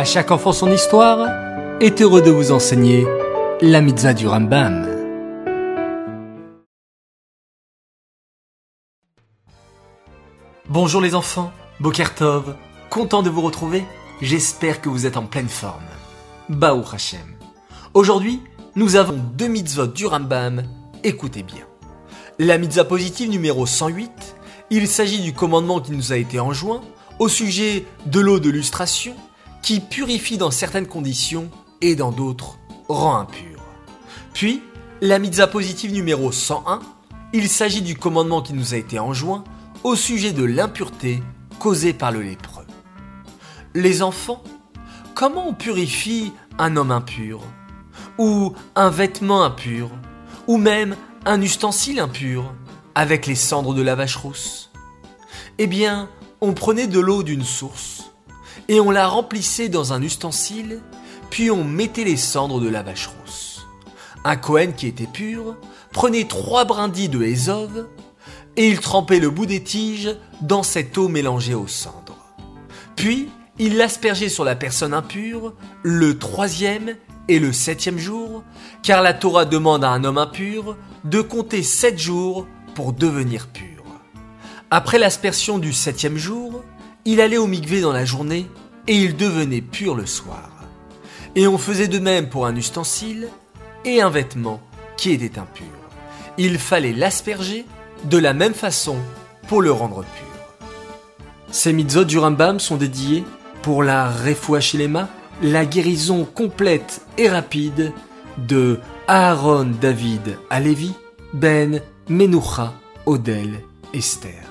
À chaque enfant son histoire est heureux de vous enseigner la mitzvah du Rambam. Bonjour les enfants, Bokertov, content de vous retrouver, j'espère que vous êtes en pleine forme. Baou Hashem. Aujourd'hui, nous avons deux mitzvot du Rambam, écoutez bien. La mitzvah positive numéro 108, il s'agit du commandement qui nous a été enjoint au sujet de l'eau de lustration qui purifie dans certaines conditions et dans d'autres rend impur. Puis, la mitzvah positive numéro 101, il s'agit du commandement qui nous a été enjoint au sujet de l'impureté causée par le lépreux. Les enfants, comment on purifie un homme impur? Ou un vêtement impur? Ou même un ustensile impur avec les cendres de la vache rousse? Eh bien, on prenait de l'eau d'une source et on la remplissait dans un ustensile, puis on mettait les cendres de la vache rousse. Un Cohen qui était pur prenait trois brindilles de Hézov et il trempait le bout des tiges dans cette eau mélangée aux cendres. Puis il l'aspergeait sur la personne impure le troisième et le septième jour, car la Torah demande à un homme impur de compter sept jours pour devenir pur. Après l'aspersion du septième jour, il allait au mikvé dans la journée et il devenait pur le soir. Et on faisait de même pour un ustensile et un vêtement qui était impur. Il fallait l'asperger de la même façon pour le rendre pur. Ces mitzvot du Rambam sont dédiés pour la Shilema, la guérison complète et rapide de Aaron David Alevi, Ben Menucha Odel Esther.